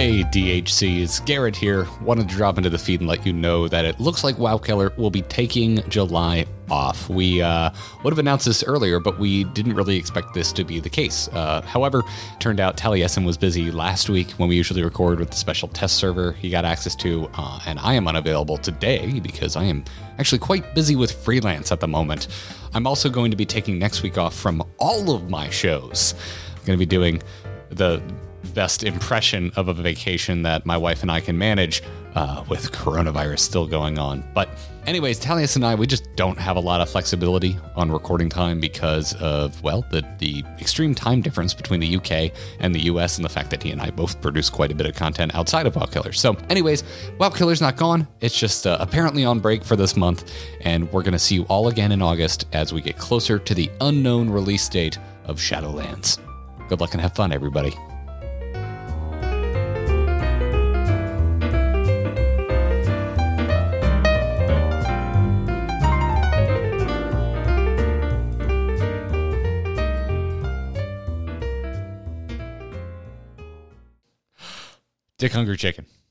DHCs. Garrett here. Wanted to drop into the feed and let you know that it looks like WoW Killer will be taking July off. We uh, would have announced this earlier, but we didn't really expect this to be the case. Uh, however, turned out Taliesin was busy last week when we usually record with the special test server he got access to, uh, and I am unavailable today because I am actually quite busy with freelance at the moment. I'm also going to be taking next week off from all of my shows. I'm going to be doing the best impression of a vacation that my wife and I can manage uh, with coronavirus still going on. But, anyways, Taliesin and I, we just don't have a lot of flexibility on recording time because of, well, the, the extreme time difference between the UK and the US and the fact that he and I both produce quite a bit of content outside of WoW Killer. So, anyways, WoW Killer's not gone. It's just uh, apparently on break for this month. And we're going to see you all again in August as we get closer to the unknown release date of Shadowlands. Good luck and have fun, everybody. Dick Hungry Chicken.